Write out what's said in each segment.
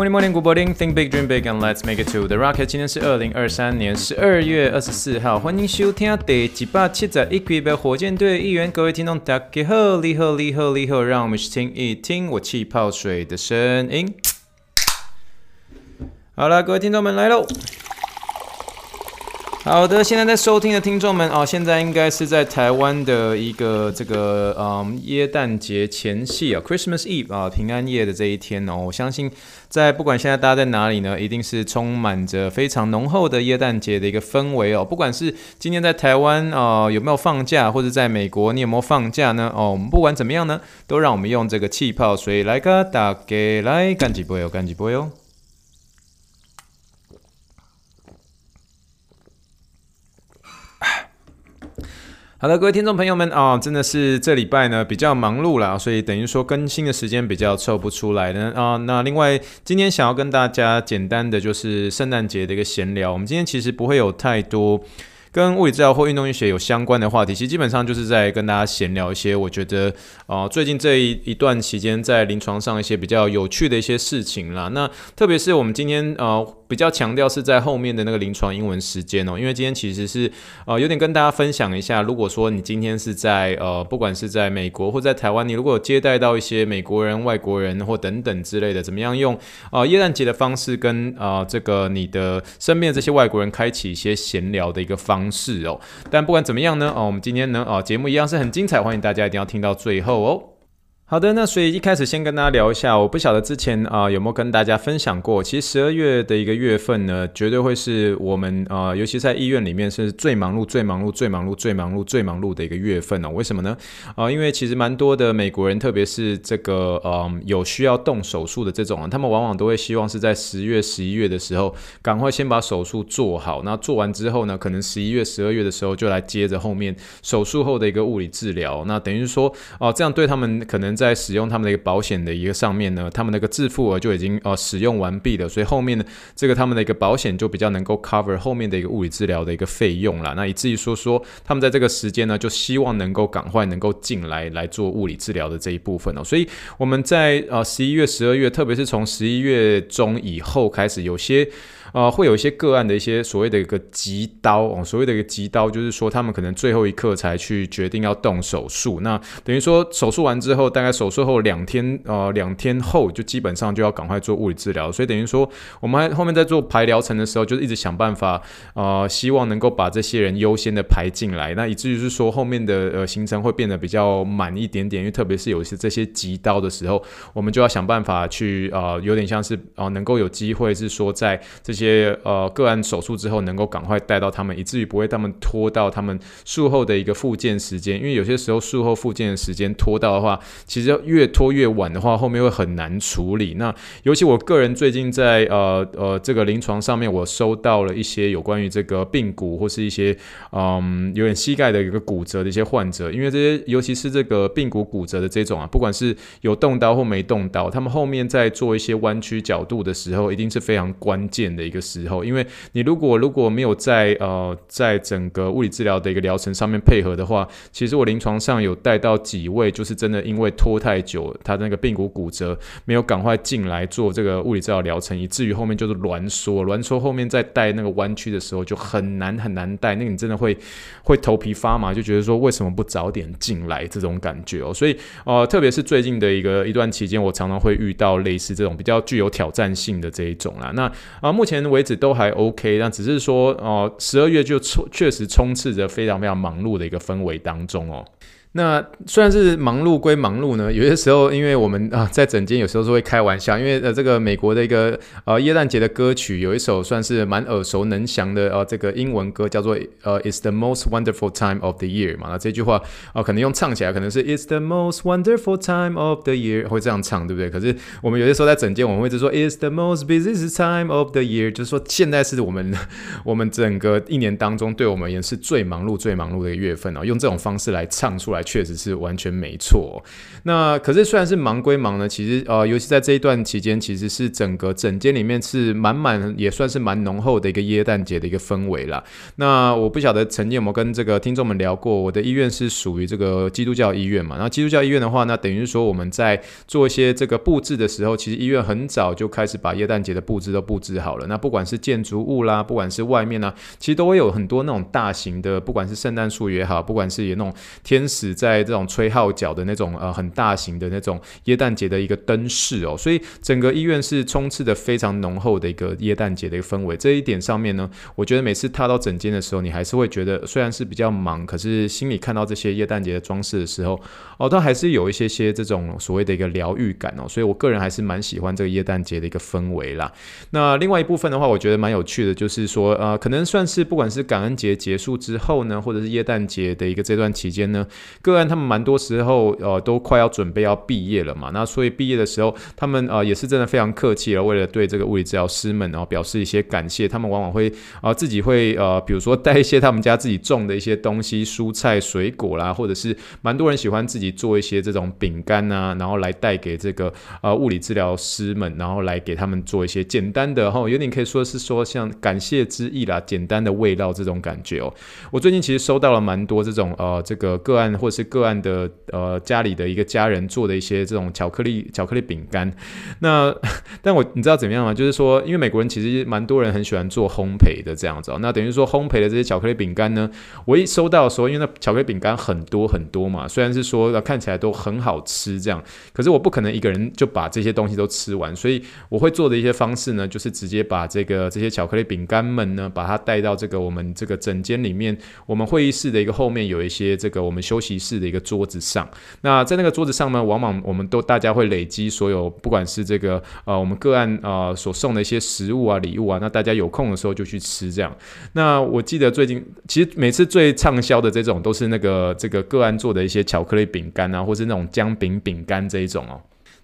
Morning, morning, good morning. Think big, dream big, and let's make it to the rocket. 今天是二零二三年十二月二十四号，欢迎收听第几百七十一集的火箭队一员。各位听众，大家好，你好，你好，你好，让我们去听一听我气泡水的声音。好了，各位听众们来喽。好的，现在在收听的听众们哦，现在应该是在台湾的一个这个嗯耶诞节前夕啊，Christmas Eve 啊，平安夜的这一天哦，我相信在不管现在大家在哪里呢，一定是充满着非常浓厚的耶诞节的一个氛围哦。不管是今天在台湾啊有没有放假，或者在美国你有没有放假呢？哦，我们不管怎么样呢，都让我们用这个气泡水来个大家来干几杯哦，干几杯哦。好的，各位听众朋友们啊、真的是这礼拜呢比较忙碌啦，所以等于说更新的时间比较凑不出来呢啊。那另外今天想要跟大家简单的就是圣诞节的一个闲聊，我们今天其实不会有太多。跟物理治疗或运动医学有相关的话题，其实基本上就是在跟大家闲聊一些我觉得，呃，最近这一一段期间在临床上一些比较有趣的一些事情啦。那特别是我们今天呃比较强调是在后面的那个临床英文时间哦，因为今天其实是呃有点跟大家分享一下，如果说你今天是在呃不管是在美国或在台湾，你如果接待到一些美国人、外国人或等等之类的，怎么样用呃耶诞节的方式跟呃这个你的身边的这些外国人开启一些闲聊的一个方式。哦，但不管怎么样呢，哦，我们今天呢，哦，节目一样是很精彩，欢迎大家一定要听到最后哦。好的，那所以一开始先跟大家聊一下，我不晓得之前啊、有没有跟大家分享过，其实十二月的一个月份呢，绝对会是我们啊、尤其在医院里面是最忙碌、最忙碌、最忙碌、最忙碌、最忙碌的一个月份哦。为什么呢？啊、因为其实蛮多的美国人，特别是这个嗯、呃、有需要动手术的这种啊，他们往往都会希望是在十月、十一月的时候，赶快先把手术做好。那做完之后呢，可能十一月、十二月的时候就来接着后面手术后的一个物理治疗。那等于说哦、这样对他们可能。在使用他们的一个保险的一个上面呢，他们那个自付额就已经呃使用完毕了，所以后面的这个他们的一个保险就比较能够 cover 后面的一个物理治疗的一个费用了。那以至于说说他们在这个时间呢，就希望能够赶快能够进来来做物理治疗的这一部分哦。所以我们在呃十一月、十二月，特别是从十一月中以后开始，有些。呃，会有一些个案的一些所谓的一个急刀哦，所谓的一个急刀，就是说他们可能最后一刻才去决定要动手术。那等于说手术完之后，大概手术后两天，呃，两天后就基本上就要赶快做物理治疗。所以等于说我们还后面在做排疗程的时候，就是一直想办法，呃，希望能够把这些人优先的排进来。那以至于是说后面的呃行程会变得比较满一点点，因为特别是有一些这些急刀的时候，我们就要想办法去呃，有点像是呃，能够有机会是说在这些。些呃个案手术之后能够赶快带到他们，以至于不会他们拖到他们术后的一个复健时间，因为有些时候术后复健的时间拖到的话，其实越拖越晚的话，后面会很难处理。那尤其我个人最近在呃呃这个临床上面，我收到了一些有关于这个髌骨或是一些嗯有点膝盖的一个骨折的一些患者，因为这些尤其是这个髌骨骨折的这种啊，不管是有动刀或没动刀，他们后面在做一些弯曲角度的时候，一定是非常关键的。一个时候，因为你如果如果没有在呃在整个物理治疗的一个疗程上面配合的话，其实我临床上有带到几位，就是真的因为拖太久，他那个髌骨骨折，没有赶快进来做这个物理治疗疗程，以至于后面就是挛缩，挛缩后面再带那个弯曲的时候就很难很难带，那个你真的会会头皮发麻，就觉得说为什么不早点进来这种感觉哦，所以呃特别是最近的一个一段期间，我常常会遇到类似这种比较具有挑战性的这一种啦。那啊、目前。为止都还 OK，但只是说，哦，十二月就充确实充斥着非常非常忙碌的一个氛围当中哦。那虽然是忙碌归忙碌呢，有些时候因为我们啊在诊间有时候是会开玩笑，因为呃这个美国的一个呃耶诞节的歌曲有一首算是蛮耳熟能详的呃这个英文歌叫做呃 It's the most wonderful time of the year 嘛，那这句话啊、可能用唱起来可能是 It's the most wonderful time of the year 会这样唱对不对？可是我们有些时候在诊间我们会一直说 It's the most busiest time of the year，就是说现在是我们 我们整个一年当中对我们而言是最忙碌最忙碌的一个月份哦，用这种方式来唱出来。确实是完全没错哦。那可是虽然是忙归忙呢，其实呃，尤其在这一段期间，其实是整个整间里面是满满，也算是蛮浓厚的一个耶诞节的一个氛围啦。那我不晓得曾经有没有跟这个听众们聊过，我的医院是属于这个基督教医院嘛？那基督教医院的话，那等于说我们在做一些这个布置的时候，其实医院很早就开始把耶诞节的布置都布置好了。那不管是建筑物啦，不管是外面呢，其实都会有很多那种大型的，不管是圣诞树也好，不管是有那种天使在这种吹号角的那种呃很大型的那种耶诞节的一个灯饰哦，所以整个医院是充斥着非常浓厚的一个耶诞节的一个氛围。这一点上面呢，我觉得每次踏到诊间的时候，你还是会觉得虽然是比较忙，可是心里看到这些耶诞节的装饰的时候，哦，都还是有一些些这种所谓的一个疗愈感哦。所以我个人还是蛮喜欢这个耶诞节的一个氛围啦。那另外一部分的话，我觉得蛮有趣的，就是说呃，可能算是不管是感恩节结束之后呢，或者是耶诞节的一个这段期间呢，个案他们蛮多时候呃都快要准备要毕业了嘛。那所以毕业的时候，他们呃也是真的非常客气了，为了对这个物理治疗师们然后表示一些感谢，他们往往会啊、自己会呃比如说带一些他们家自己种的一些东西，蔬菜水果啦，或者是蛮多人喜欢自己做一些这种饼干啊，然后来带给这个呃物理治疗师们，然后来给他们做一些简单的哈，有点可以说是说像感谢之意啦，简单的味道这种感觉哦。我最近其实收到了蛮多这种呃这个个案或是个案的呃家里的一个家人做的一些这种巧克力巧克力饼干。那但我你知道怎么样吗？就是说，因为美国人其实蛮多人很喜欢做烘焙的这样子哦。那等于说烘焙的这些巧克力饼干呢，我一收到的时候，因为那巧克力饼干很多很多嘛，虽然是说看起来都很好吃这样，可是我不可能一个人就把这些东西都吃完，所以我会做的一些方式呢，就是直接把这个这些巧克力饼干们呢，把它带到这个我们这个诊间里面，我们会议室的一个后面有一些这个我们休息室的一个桌子上。那在那个桌子上呢，往往我们都大家会累积所有，不管是这个呃我们个案啊所送的一些食物啊礼物啊，那大家有空的时候就去吃这样。那我记得最近其实每次最畅销的这种都是那个这个个案做的一些巧克力饼干啊，或是那种姜饼饼干这一种哦。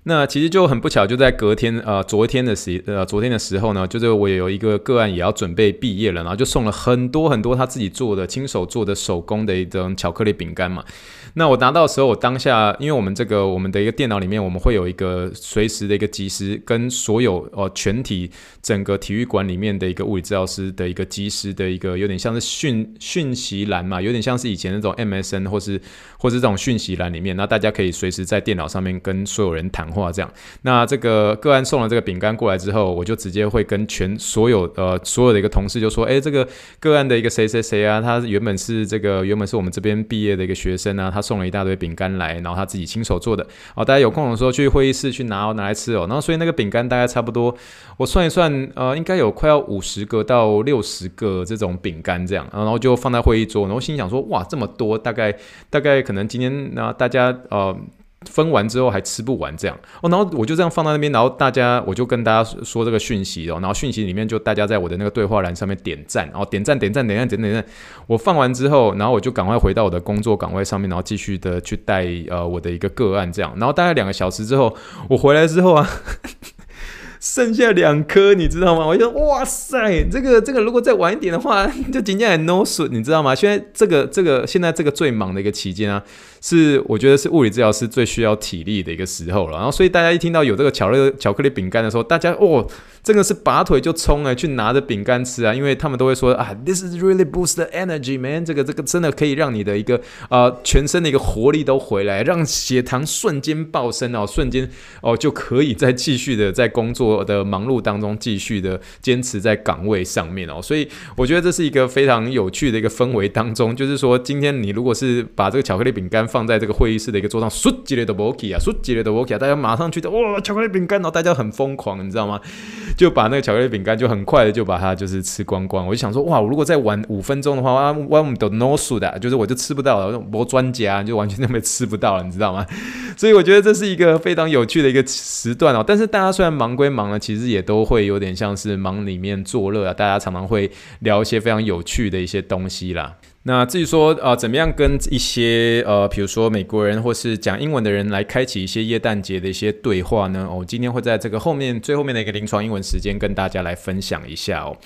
那其实就很不巧，就在隔天，呃，昨天的时，呃，昨天的时候呢，就是我也有一个个案也要准备毕业了，然后就送了很多很多他自己做的、亲手做的手工的一种巧克力饼干嘛。那我拿到的时候，我当下，因为我们这个我们的一个电脑里面，我们会有一个随时的一个即时跟所有呃全体整个体育馆里面的一个物理治疗师的一个即时的一个有点像是讯讯息栏嘛，有点像是以前那种 MSN 或是或是这种讯息栏里面，那大家可以随时在电脑上面跟所有人谈。话这样，那这个个案送了这个饼干过来之后，我就直接会跟全所有呃所有的一个同事就说，哎，这个个案的一个谁谁谁啊，他原本是这个原本是我们这边毕业的一个学生啊，他送了一大堆饼干来，然后他自己亲手做的，哦，大家有空的时候去会议室去拿哦拿来吃哦，然后所以那个饼干大概差不多，我算一算，呃，应该有快要五十个到六十个这种饼干这样，然后就放在会议桌，然后心想说，哇，这么多，大概大概可能今天那大家呃。分完之后还吃不完这样哦，然后我就这样放在那边，然后大家我就跟大家说这个讯息哦，然后讯息里面就大家在我的那个对话栏上面点赞，然后点赞点赞点赞点赞点赞，我放完之后，然后我就赶快回到我的工作岗位上面，然后继续的去带呃我的一个个案这样，然后大概两个小时之后，我回来之后啊。剩下两颗，你知道吗？我就哇塞，这个这个如果再晚一点的话，就今天很 no 损，你知道吗？现在这个这个现在这个最忙的一个期间啊，是我觉得是物理治疗师最需要体力的一个时候了。然后所以大家一听到有这个巧克力巧克力饼干的时候，大家哦。真的是拔腿就冲哎，去拿着饼干吃啊！因为他们都会说啊，this is really boost the energy, man。这个这个真的可以让你的一个呃全身的一个活力都回来，让血糖瞬间爆升哦，瞬间哦就可以再继续的在工作我的忙碌当中继续的坚持在岗位上面哦。所以我觉得这是一个非常有趣的一个氛围当中，就是说今天你如果是把这个巧克力饼干放在这个会议室的一个桌上，唰几列的 w o k i 啊，唰几列的 w o k i 啊，大家马上去的哇，巧克力饼干，然后大家很疯狂，你知道吗？就把那个巧克力饼干就很快的就把它就是吃光光，我就想说哇，我如果再晚五分钟的话，哇，我们都 no food 的，就是我就吃不到了，我专家就完全就没吃不到了，你知道吗？所以我觉得这是一个非常有趣的一个时段哦。但是大家虽然忙归忙忙了，其实也都会有点像是忙里面作乐啊，大家常常会聊一些非常有趣的一些东西啦。那至于说呃，怎么样跟一些呃，比如说美国人或是讲英文的人来开启一些耶诞节的一些对话呢？我、哦、今天会在这个后面最后面的一个临床英文时间跟大家来分享一下哦。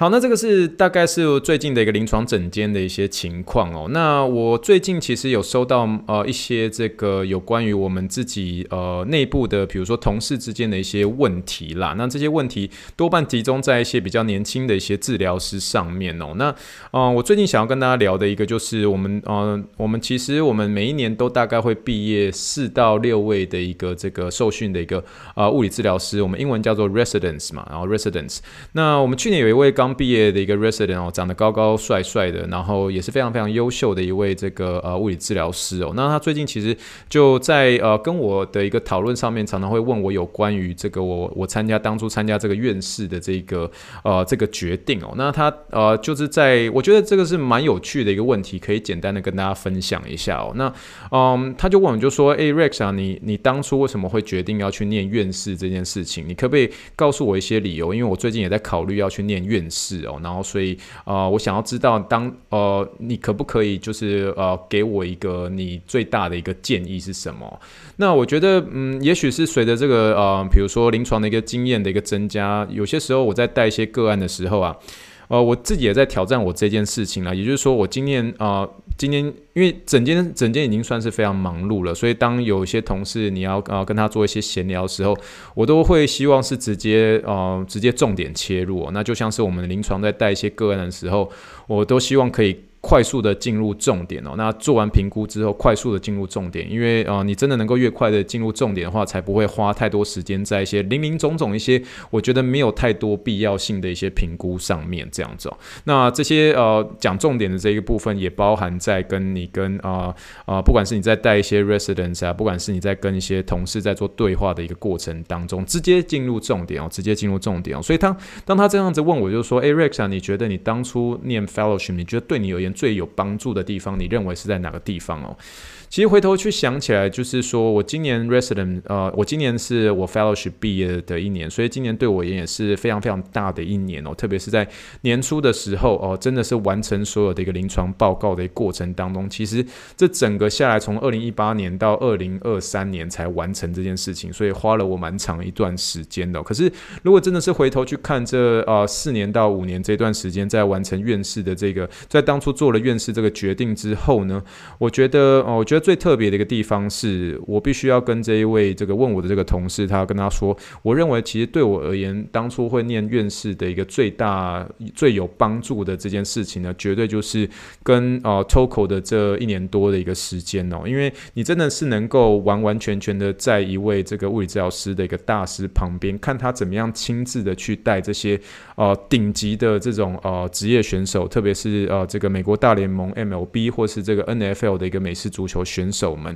好，那这个是大概是最近的一个临床诊间的一些情况哦。那我最近其实有收到呃一些这个有关于我们自己呃内部的，比如说同事之间的一些问题啦。那这些问题多半集中在一些比较年轻的一些治疗师上面哦。那呃我最近想要跟大家聊的一个就是我们呃我们其实我们每一年都大概会毕业四到六位的一个这个受训的一个呃物理治疗师，我们英文叫做 residents 嘛，然后 residents。那我们去年有一位刚刚毕业的一个 resident 哦，长得高高帅帅的，然后也是非常非常优秀的一位这个呃物理治疗师哦。那他最近其实就在呃跟我的一个讨论上面，常常会问我有关于这个我我参加当初参加这个院士的这个呃这个决定哦。那他呃就是在我觉得这个是蛮有趣的一个问题，可以简单的跟大家分享一下哦。那嗯，他就问我就说：“哎，Rex 啊，你你当初为什么会决定要去念院士这件事情？你可不可以告诉我一些理由？因为我最近也在考虑要去念院士。”是哦，然后所以呃，我想要知道当呃，你可不可以就是呃，给我一个你最大的一个建议是什么？那我觉得嗯，也许是随着这个呃，比如说临床的一个经验的一个增加，有些时候我在带一些个案的时候啊。呃，我自己也在挑战我这件事情了，也就是说，我今年啊、今天因为整间整间已经算是非常忙碌了，所以当有一些同事你要、呃、跟他做一些闲聊的时候，我都会希望是直接呃直接重点切入、那就像是我们临床在带一些个案的时候，我都希望可以。快速的进入重点哦，那做完评估之后，快速的进入重点，因为呃，你真的能够越快的进入重点的话，才不会花太多时间在一些零零总总一些我觉得没有太多必要性的一些评估上面这样子哦。那这些呃讲重点的这一部分，也包含在跟你跟啊啊、不管是你在带一些 residents 啊，不管是你在跟一些同事在做对话的一个过程当中，直接进入重点哦，直接进入重点哦。所以他当他这样子问我，就说，哎，Rex 啊，你觉得你当初念 fellowship，你觉得对你而言，最有帮助的地方，你认为是在哪个地方哦？其实回头去想起来，就是说我今年 resident，呃，我今年是我 fellowship 毕业的一年，所以今年对我而言也是非常非常大的一年哦。特别是在年初的时候哦，真的是完成所有的一个临床报告的过程当中，其实这整个下来，从二零一八年到二零二三年才完成这件事情，所以花了我蛮长一段时间的。可是如果真的是回头去看这呃四年到五年这段时间，在完成院士的这个，在当初做了院士这个决定之后呢，我觉得哦，我觉得。最特别的一个地方是我必须要跟这一位这个问我的这个同事，他要跟他说，我认为其实对我而言，当初会念院士的一个最大最有帮助的这件事情呢，绝对就是跟呃 TOCO 的这一年多的一个时间哦，因为你真的是能够完完全全的在一位这个物理治疗师的一个大师旁边，看他怎么样亲自的去带这些呃顶级的这种呃职业选手，特别是呃这个美国大联盟 MLB 或是这个 NFL 的一个美式足球选手们，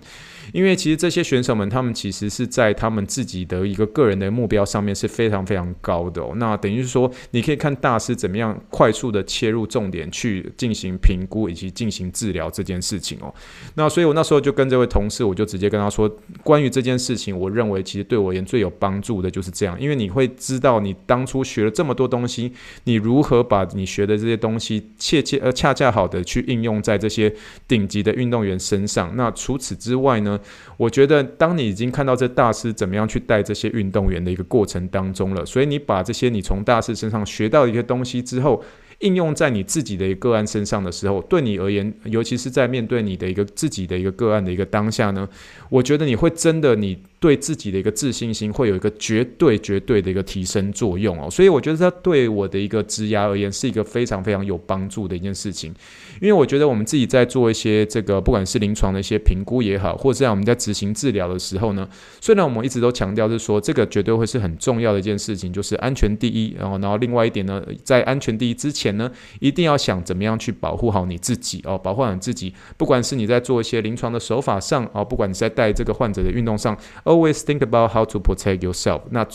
因为其实这些选手们，他们其实是在他们自己的一个个人的目标上面是非常非常高的哦。那等于是说，你可以看大师怎么样快速的切入重点去进行评估以及进行治疗这件事情哦。那所以我那时候就跟这位同事，我就直接跟他说，关于这件事情，我认为其实对我而言最有帮助的就是这样，因为你会知道你当初学了这么多东西，你如何把你学的这些东西切切呃恰恰好的去应用在这些顶级的运动员身上。那那除此之外呢，我觉得当你已经看到这大师怎么样去带这些运动员的一个过程当中了，所以你把这些你从大师身上学到的一些东西之后，应用在你自己的一个案身上的时候，对你而言，尤其是在面对你的一个自己的一个个案的一个当下呢，我觉得你会真的你。对自己的一个自信心会有一个绝对绝对的一个提升作用哦，所以我觉得它对我的一个职涯而言是一个非常非常有帮助的一件事情，因为我觉得我们自己在做一些这个不管是临床的一些评估也好，或者在我们在执行治疗的时候呢，虽然我们一直都强调是说这个绝对会是很重要的一件事情，就是安全第一，然后然后另外一点呢，在安全第一之前呢，一定要想怎么样去保护好你自己哦，保护好你自己，不管是你在做一些临床的手法上哦，不管你在带这个患者的运动上。Always think about how to protect yourself。那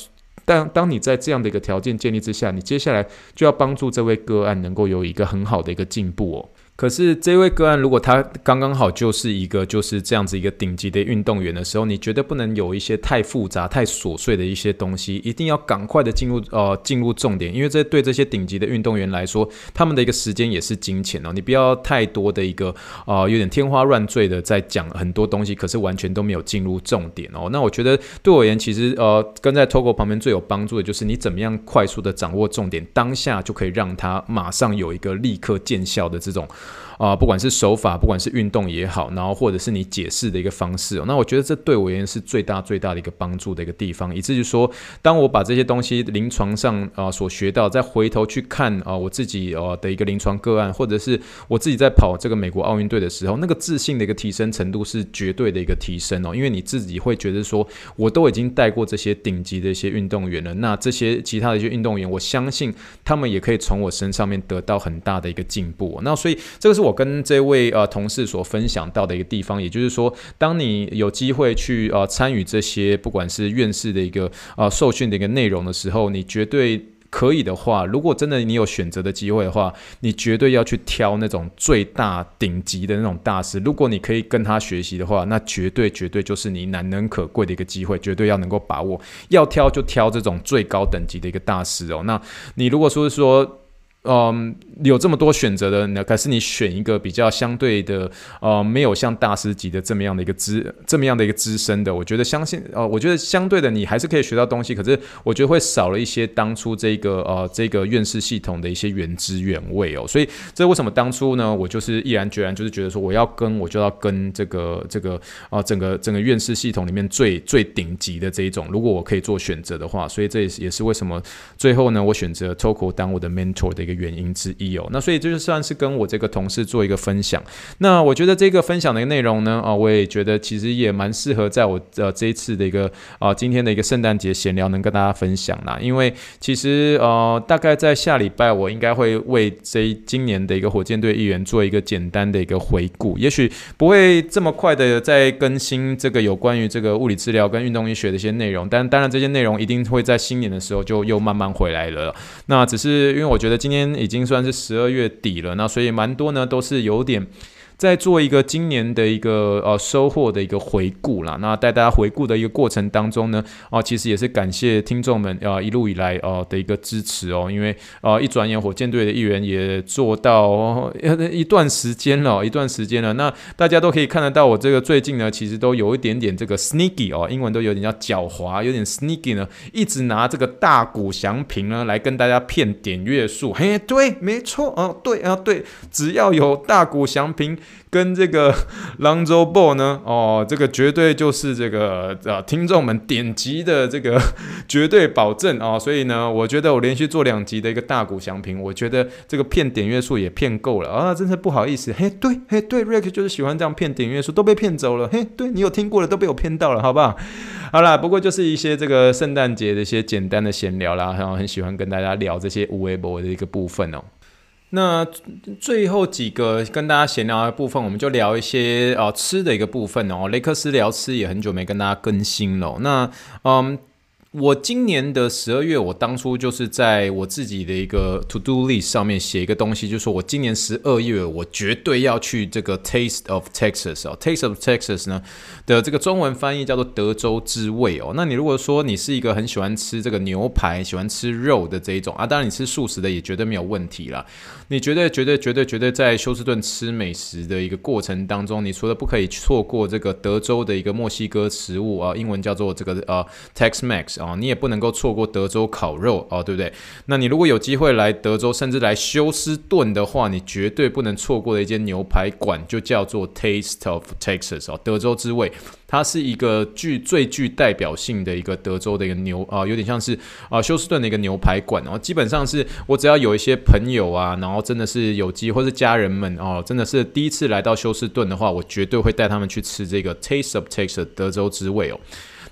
当当你在这样的一个条件建立之下，你接下来就要帮助这位个案能够有一个很好的一个进步哦。可是这位个案，如果他刚刚好就是一个就是这样子一个顶级的运动员的时候，你绝对不能有一些太复杂、太琐碎的一些东西，一定要赶快的进入呃进入重点，因为这对这些顶级的运动员来说，他们的一个时间也是金钱哦。你不要太多的一个呃有点天花乱坠的在讲很多东西，可是完全都没有进入重点哦。那我觉得对我而言，其实呃跟在 Togo 旁边最有帮助的就是你怎么样快速的掌握重点，当下就可以让他马上有一个立刻见效的这种。啊，不管是手法，不管是运动也好，然后或者是你解释的一个方式哦，那我觉得这对我而言是最大最大的一个帮助的一个地方，以至于说，当我把这些东西临床上啊所学到，再回头去看啊我自己呃的一个临床个案，或者是我自己在跑这个美国奥运队的时候，那个自信的一个提升程度是绝对的一个提升哦，因为你自己会觉得说，我都已经带过这些顶级的一些运动员了，那这些其他的一些运动员，我相信他们也可以从我身上面得到很大的一个进步，那所以这个是我。我跟这位呃同事所分享到的一个地方，也就是说，当你有机会去呃参与这些不管是院士的一个呃受训的一个内容的时候，你绝对可以的话，如果真的你有选择的机会的话，你绝对要去挑那种最大顶级的那种大师。如果你可以跟他学习的话，那绝对绝对就是你难能可贵的一个机会，绝对要能够把握。要挑就挑这种最高等级的一个大师哦。那你如果说是说。嗯，有这么多选择的，那可是你选一个比较相对的，呃，没有像大师级的这么样的一个资，这么样的一个资深的，我觉得相信，呃，我觉得相对的你还是可以学到东西，可是我觉得会少了一些当初这个呃这个院士系统的一些原汁原味哦，所以这为什么当初呢？我就是毅然决然就是觉得说我要跟我就要跟这个这个啊、呃、整个整个院士系统里面最最顶级的这一种，如果我可以做选择的话，所以这也是也是为什么最后呢，我选择 Toko 当我的 mentor 的一个。原因之一哦，那所以这就算是跟我这个同事做一个分享。那我觉得这个分享的内容呢，啊，我也觉得其实也蛮适合在我呃这一次的一个啊今天的一个圣诞节闲聊能跟大家分享啦。因为其实呃大概在下礼拜我应该会为这今年的一个火箭队一员做一个简单的一个回顾，也许不会这么快的再更新这个有关于这个物理治疗跟运动医学的一些内容，但当然这些内容一定会在新年的时候就又慢慢回来了。那只是因为我觉得今天。已经算是十二月底了，那所以蛮多呢，都是有点。在做一个今年的一个呃收获的一个回顾啦，那带大家回顾的一个过程当中呢，哦，其实也是感谢听众们啊一路以来哦的一个支持哦，因为啊一转眼火箭队的一员也做到 一段时间了，一段时间了，那大家都可以看得到我这个最近呢，其实都有一点点这个 sneaky 哦，英文都有点叫狡猾，有点 sneaky 呢，一直拿这个大谷祥平呢来跟大家骗点月数，嘿，对，没错，哦，对啊，对，只要有大谷祥平。跟这个 Lonzo Ball 呢，哦，这个绝对就是这个呃听众们点击的这个 绝对保证哦，所以呢，我觉得我连续做两集的一个大谷翔平，我觉得这个骗点阅数也骗够了啊，真是不好意思，嘿，对，嘿，对，Rick 就是喜欢这样骗点阅数，都被骗走了，嘿，对你有听过的都被我骗到了，好不好？好啦，不过就是一些这个圣诞节的一些简单的闲聊啦，然后很喜欢跟大家聊这些无微博的一个部分哦。那最后几个跟大家闲聊的部分，我们就聊一些啊、呃、吃的一个部分哦。雷克斯聊吃也很久没跟大家更新了。那嗯。我今年的十二月，我当初就是在我自己的一个 to do list 上面写一个东西，就是说我今年十二月我绝对要去这个 Taste of Texas 哦，Taste of Texas 呢的这个中文翻译叫做德州之味哦。那你如果说你是一个很喜欢吃这个牛排、喜欢吃肉的这一种啊，当然你吃素食的也绝对没有问题啦。你绝对、绝对、绝对、绝对在休斯顿吃美食的一个过程当中，你除了不可以错过这个德州的一个墨西哥食物啊，英文叫做这个呃 Tex-Mex 啊。你也不能够错过德州烤肉哦，对不对？那你如果有机会来德州，甚至来休斯顿的话，你绝对不能错过的一间牛排馆，就叫做 Taste of Texas 哦，德州之味。它是一个具最具代表性的一个德州的一个牛啊，有点像是啊休斯顿的一个牛排馆哦。基本上是我只要有一些朋友啊，然后真的是有机，或是家人们哦，真的是第一次来到休斯顿的话，我绝对会带他们去吃这个 Taste of Texas 德州之味哦。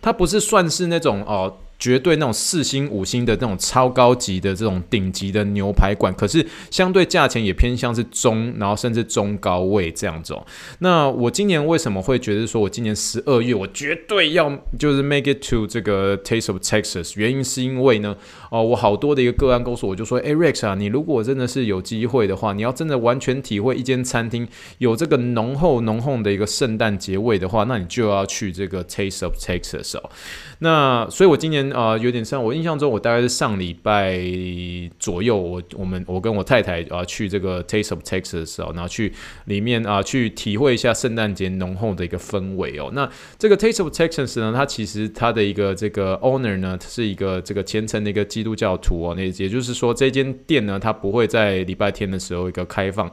它不是算是那种哦。绝对那种四星五星的那种超高级的这种顶级的牛排馆，可是相对价钱也偏向是中，然后甚至中高位这样子。那我今年为什么会觉得说我今年十二月我绝对要 就是 make it to 这个 Taste of Texas？原因是因为呢，哦，我好多的一个个案告诉我，就说，哎，Rex 啊，你如果真的是有机会的话，你要真的完全体会一间餐厅有这个浓厚浓厚的一个圣诞节味的话，那你就要去这个 Taste of Texas 哦。那所以，我今年啊、有点像我印象中，我大概是上礼拜左右，我我们我跟我太太啊、去这个 Taste of Texas 哦，然后去里面啊、去体会一下圣诞节浓厚的一个氛围哦。那这个 Taste of Texas 呢，它其实它的一个这个 owner 呢，是一个这个虔诚的一个基督教徒哦。那也就是说，这间店呢，它不会在礼拜天的时候一个开放。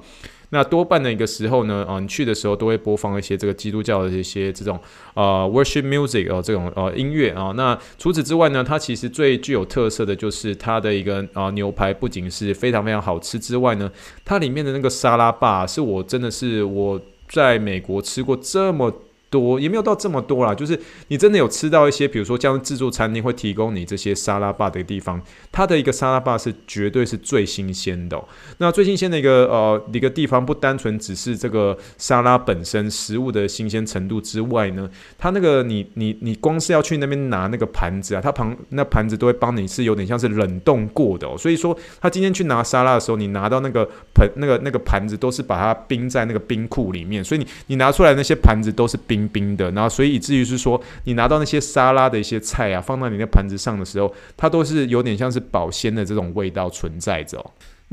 那多半的一个时候呢，啊，你去的时候都会播放一些这个基督教的一些这种啊 worship music 哦，这种呃音乐啊。那除此之外呢，它其实最具有特色的就是它的一个啊牛排不仅是非常非常好吃之外呢，它里面的那个沙拉吧是我真的是我在美国吃过这么。多也没有到这么多啦，就是你真的有吃到一些，比如说像自助餐厅会提供你这些沙拉吧的地方，它的一个沙拉吧是绝对是最新鲜的喔。那最新鲜的一个呃一个地方，不单纯只是这个沙拉本身食物的新鲜程度之外呢，它那个你你你光是要去那边拿那个盘子啊，它旁那盘子都会帮你是有点像是冷冻过的喔。所以说他今天去拿沙拉的时候，你拿到那个盆那个那个盘子都是把它冰在那个冰库里面，所以你你拿出来那些盘子都是冰。冰的，然后所以以至于是说，你拿到那些沙拉的一些菜啊，放到你的盘子上的时候，它都是有点像是保鲜的这种味道存在着。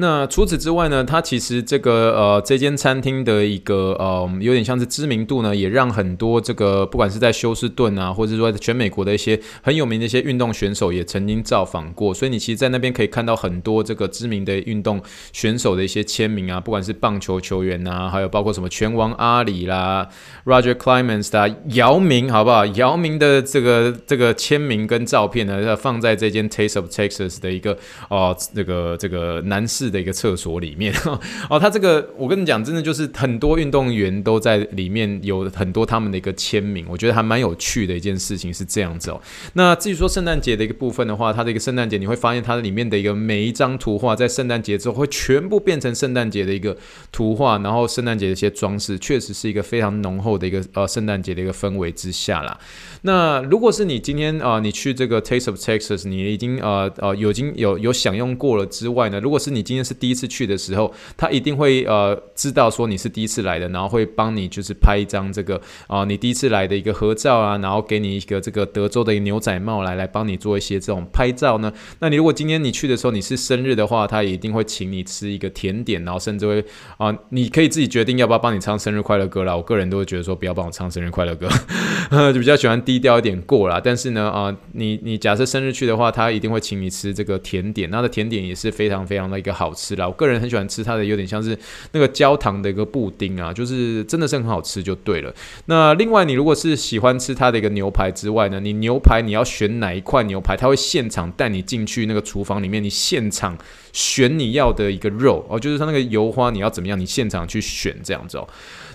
那除此之外呢，它其实这个呃这间餐厅的一个呃有点像是知名度呢，也让很多这个不管是在休斯顿啊，或者说全美国的一些很有名的一些运动选手也曾经造访过，所以你其实，在那边可以看到很多这个知名的运动选手的一些签名啊，不管是棒球球员啊，还有包括什么拳王阿里啦、Roger Clemens 啊、姚明，好不好？姚明的这个这个签名跟照片呢，要放在这间 Taste of Texas 的一个哦、呃、这个这个男士。的一个厕所里面 哦，他这个我跟你讲，真的就是很多运动员都在里面有很多他们的一个签名，我觉得还蛮有趣的一件事情是这样子哦。那至于说圣诞节的一个部分的话，它的一个圣诞节你会发现它的里面的一个每一张图画，在圣诞节之后会全部变成圣诞节的一个图画，然后圣诞节的一些装饰，确实是一个非常浓厚的一个呃圣诞节的一个氛围之下啦。那如果是你今天啊、你去这个 Taste of Texas，你已经呃呃有经有有享用过了之外呢，如果是你今天是第一次去的时候，他一定会呃知道说你是第一次来的，然后会帮你就是拍一张这个啊、你第一次来的一个合照啊，然后给你一个这个德州的一个牛仔帽来来帮你做一些这种拍照呢。那你如果今天你去的时候你是生日的话，他也一定会请你吃一个甜点，然后甚至会啊、你可以自己决定要不要帮你唱生日快乐歌啦。我个人都会觉得说不要帮我唱生日快乐歌，就比较喜欢。低调一点过啦，但是呢，啊、你你假设生日去的话，他一定会请你吃这个甜点，那的甜点也是非常非常的一个好吃啦。我个人很喜欢吃它的，有点像是那个焦糖的一个布丁啊，就是真的是很好吃就对了。那另外，你如果是喜欢吃它的一个牛排之外呢，你牛排你要选哪一块牛排，它会现场带你进去那个厨房里面，你现场选你要的一个肉哦，就是它那个油花你要怎么样，你现场去选这样子哦。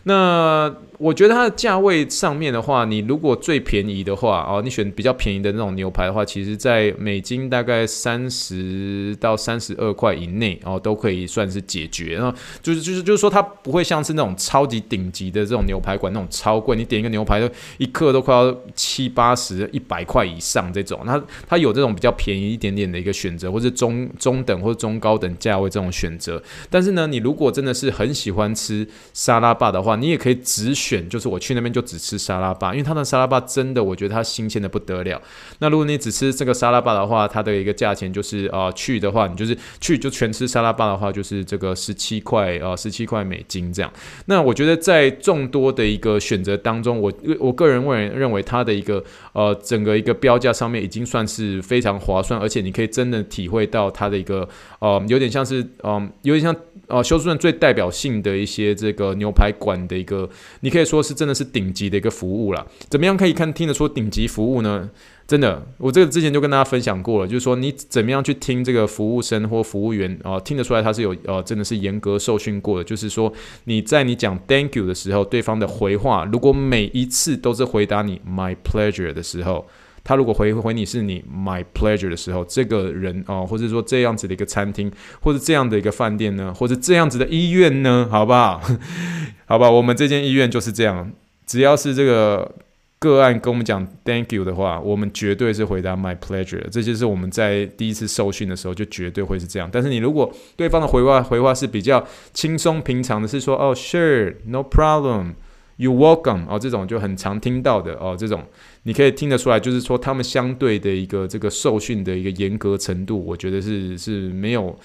那我觉得它的价位上面的话，你如果最便宜的话哦，你选比较便宜的那种牛排的话，其实在美金大概三十到三十二块以内哦，都可以算是解决。然后就是就是就是说，它不会像是那种超级顶级的这种牛排馆那种超贵，你点一个牛排都一克都快要七八十、一百块以上这种。它它有这种比较便宜一点点的一个选择，或者中中等或者中高等价位这种选择。但是呢，你如果真的是很喜欢吃沙拉吧的话，你也可以只选，就是我去那边就只吃沙拉吧，因为它的沙拉吧真的，我觉得它新鲜的不得了。那如果你只吃这个沙拉吧的话，它的一个价钱就是啊、去的话你就是去就全吃沙拉吧的话，就是这个十七块啊，十七块美金这样。那我觉得在众多的一个选择当中，我我个人认为认为它的一个呃整个一个标价上面已经算是非常划算，而且你可以真的体会到它的一个呃有点像是嗯、呃、有点像。呃，休斯顿最代表性的一些这个牛排馆的一个，你可以说是真的是顶级的一个服务了。怎么样可以看听得出顶级服务呢？真的，我这个之前就跟大家分享过了，就是说你怎么样去听这个服务生或服务员啊，听得出来他是有呃，真的是严格受训过的。就是说你在你讲 Thank you 的时候，对方的回话如果每一次都是回答你 My pleasure 的时候。他如果回回你是你 my pleasure 的时候，这个人哦，或者说这样子的一个餐厅，或者这样的一个饭店呢，或者这样子的医院呢，好不好？好吧，我们这间医院就是这样，只要是这个。个案跟我们讲 Thank you 的话，我们绝对是回答 My pleasure。这就是我们在第一次受训的时候就绝对会是这样。但是你如果对方的回话回话是比较轻松平常的，是说哦 Sure，No problem You welcome 哦，这种就很常听到的哦，这种你可以听得出来，就是说他们相对的一个这个受训的一个严格程度，我觉得是是没有。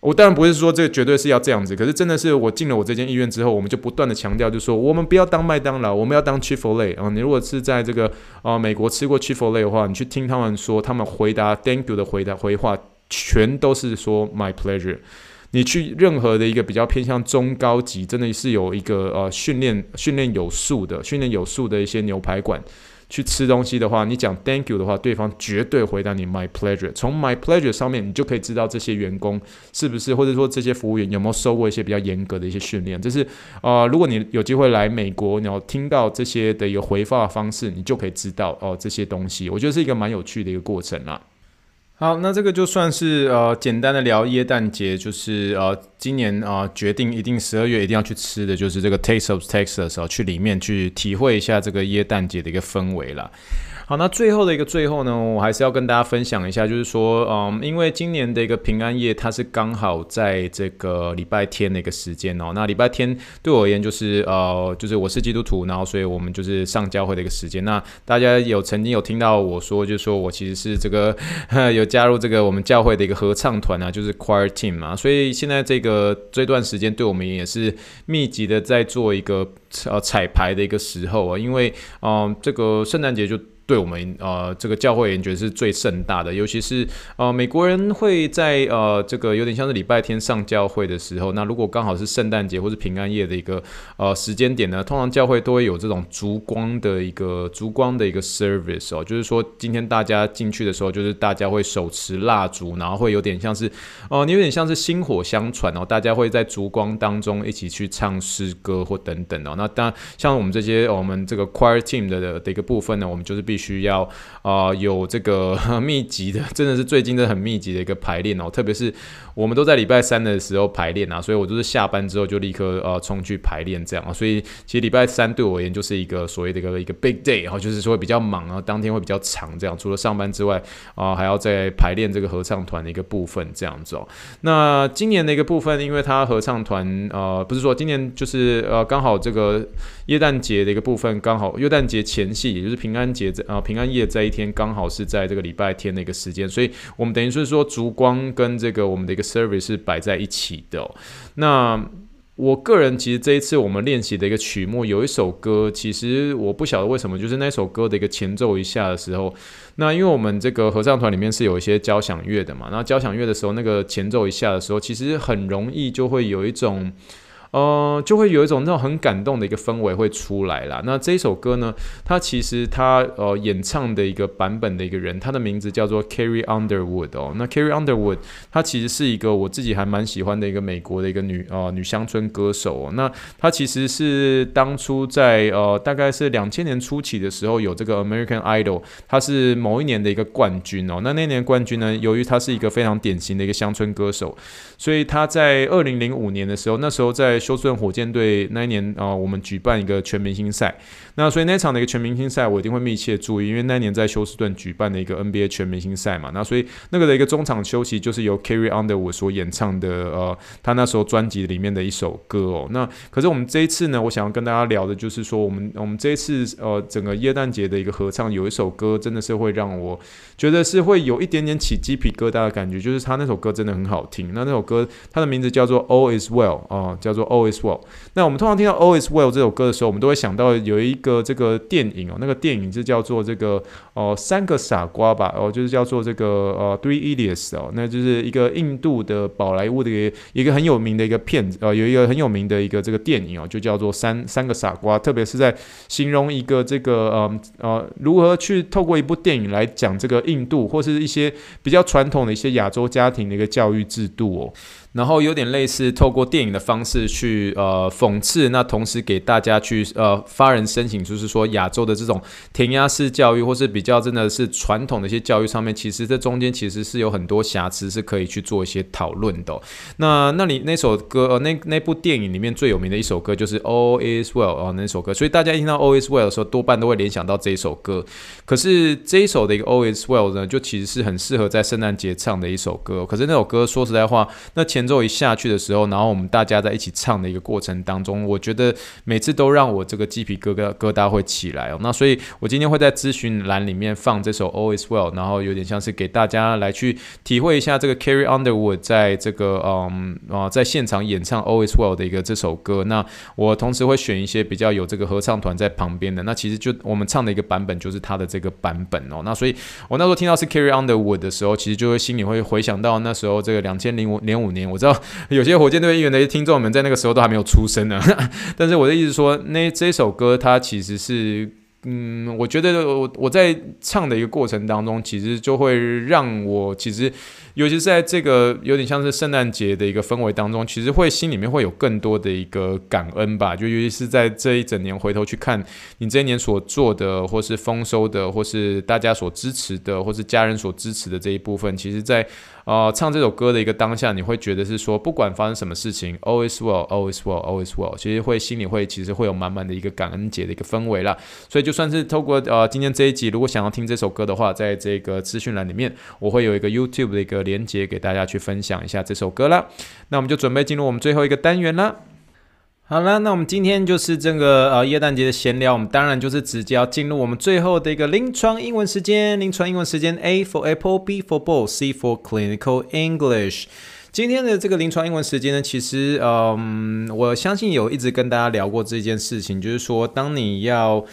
我当然不是说这个绝对是要这样子，可是真的是我进了我这间医院之后，我们就不断的强调，就是说我们不要当麦当劳，我们要当 Chick-fil-A 啊。你如果是在这个啊、美国吃过 Chick-fil-A 的话，你去听他们说，他们回答 Thank you 的回答回话，全都是说 My pleasure。你去任何的一个比较偏向中高级，真的是有一个呃训练训练有素的训练有素的一些牛排馆。去吃东西的话，你讲 Thank you 的话，对方绝对回答你 My pleasure。从 My pleasure 上面，你就可以知道这些员工是不是，或者说这些服务员有没有受过一些比较严格的一些训练。就是呃，如果你有机会来美国，你要听到这些的一个回话方式，你就可以知道哦、这些东西。我觉得是一个蛮有趣的一个过程啦。好，那这个就算是呃简单的聊耶诞节，就是呃今年啊、决定一定十二月一定要去吃的就是这个 Taste of Texas 哦，去里面去体会一下这个耶诞节的一个氛围啦。好，那最后的一个最后呢，我还是要跟大家分享一下，就是说，嗯，因为今年的一个平安夜，它是刚好在这个礼拜天的一个时间哦。那礼拜天对我而言，就是呃，就是我是基督徒，然后所以我们就是上教会的一个时间。那大家有曾经有听到我说，就是说我其实是这个 有加入这个我们教会的一个合唱团啊，就是 choir team 嘛。所以现在这个这段时间对我们也是密集的在做一个呃彩排的一个时候啊，因为嗯、这个圣诞节就。对我们呃这个教会也觉得是最盛大的，尤其是呃美国人会在呃这个有点像是礼拜天上教会的时候，那如果刚好是圣诞节或是平安夜的一个呃时间点呢，通常教会都会有这种烛光的一个烛光的一个 service 哦，就是说今天大家进去的时候，就是大家会手持蜡烛，然后会有点像是哦、你有点像是薪火相传哦，大家会在烛光当中一起去唱诗歌或等等哦。那当然像我们这些我们这个 choir team 的的一个部分呢，我们就是必需要啊、有这个 密集的，真的是最近的很密集的一个排练哦。特别是我们都在礼拜三的时候排练啊，所以我就是下班之后就立刻呃冲去排练这样啊。所以其实礼拜三对我而言就是一个所谓的一个一个 big day，然后就是说比较忙啊，当天会比较长这样。除了上班之外啊、还要再排练这个合唱团的一个部分这样子哦。那今年的一个部分，因为他合唱团呃，不是说今年就是呃刚好这个耶诞节的一个部分，刚好耶诞节前夕，也就是平安节这平安夜这一天刚好是在这个礼拜天的一个时间，所以我们等于是说烛光跟这个我们的一个 service 是摆在一起的。那我个人其实这一次我们练习的一个曲目有一首歌，其实我不晓得为什么，就是那首歌的一个前奏一下的时候，那因为我们这个合唱团里面是有一些交响乐的嘛，那交响乐的时候那个前奏一下的时候，其实很容易就会有一种。呃，就会有一种那种很感动的一个氛围会出来啦。那这一首歌呢，它其实它呃演唱的一个版本的一个人，他的名字叫做 Carrie Underwood 哦。那 Carrie Underwood 她其实是一个我自己还蛮喜欢的一个美国的一个女呃女乡村歌手哦。那她其实是当初在呃大概是两千年初期的时候有这个 American Idol，她是某一年的一个冠军哦。那那年冠军呢，由于她是一个非常典型的一个乡村歌手，所以她在二零零五年的时候，那时候在休斯顿火箭队那一年啊、我们举办一个全明星赛。那所以那场的一个全明星赛，我一定会密切注意，因为那年在休斯顿举办的一个 NBA 全明星赛嘛。那所以那个的一个中场休息，就是由 Carrie Underwood 所演唱的，呃，他那时候专辑里面的一首歌哦。那可是我们这一次呢，我想要跟大家聊的就是说，我们我们这一次呃，整个耶诞节的一个合唱，有一首歌真的是会让我觉得是会有一点点起鸡皮疙瘩的感觉，就是他那首歌真的很好听。那那首歌它的名字叫做 All Is Well 啊、叫做 All Is Well。那我们通常听到 All Is Well 这首歌的时候，我们都会想到有一个。这个电影哦，那个电影是叫做这个哦三个傻瓜吧，哦就是叫做这个呃 Three Idiots 哦，那就是一个印度的宝莱坞的一个一个很有名的一个片子，呃有一个很有名的一个这个电影哦，就叫做三三个傻瓜，特别是在形容一个这个呃呃如何去透过一部电影来讲这个印度或是一些比较传统的一些亚洲家庭的一个教育制度哦。然后有点类似透过电影的方式去呃讽刺，那同时给大家去呃发人深省，就是说亚洲的这种填鸭式教育，或是比较真的是传统的一些教育上面，其实这中间其实是有很多瑕疵，是可以去做一些讨论的。那那里那首歌呃那那部电影里面最有名的一首歌就是 All Is Well 哦那首歌，所以大家一听到 All Is Well 的时候，多半都会联想到这一首歌。可是这一首的一个 All Is Well 呢，就其实是很适合在圣诞节唱的一首歌。可是那首歌说实在话，那前前奏一下去的时候，然后我们大家在一起唱的一个过程当中，我觉得每次都让我这个鸡皮疙瘩疙瘩会起来哦。那所以我今天会在咨询栏里面放这首 All Is Well，然后有点像是给大家来去体会一下这个 Carrie Underwood 在这个嗯啊在现场演唱 All Is Well 的一个这首歌。那我同时会选一些比较有这个合唱团在旁边的，那其实就我们唱的一个版本就是他的这个版本哦。那所以我那时候听到是 Carrie Underwood 的时候，其实就会心里会回想到那时候这个两千零五零五年，我知道有些火箭队议员的听众们在那个时候都还没有出生呢。但是我的意思说，那这首歌它其实是。嗯，我觉得我我在唱的一个过程当中，其实就会让我其实，尤其是在这个有点像是圣诞节的一个氛围当中，其实会心里面会有更多的一个感恩吧。就尤其是在这一整年回头去看你这一年所做的，或是丰收的，或是大家所支持的，或是家人所支持的这一部分，其实在。呃，唱这首歌的一个当下，你会觉得是说，不管发生什么事情，All is well，All is well，All is well，其实会心里会其实会有满满的一个感恩节的一个氛围啦。所以就算是透过呃今天这一集，如果想要听这首歌的话，在这个资讯栏里面，我会有一个 YouTube 的一个连接给大家去分享一下这首歌啦。那我们就准备进入我们最后一个单元啦。好了，那我们今天就是这个呃耶诞节的闲聊，我们当然就是直接要进入我们最后的一个临床英文时间。临床英文时间，A for Apple，B for Ball，C for Clinical English。今天的这个临床英文时间呢，其实嗯，我相信有一直跟大家聊过这件事情，就是说，当你要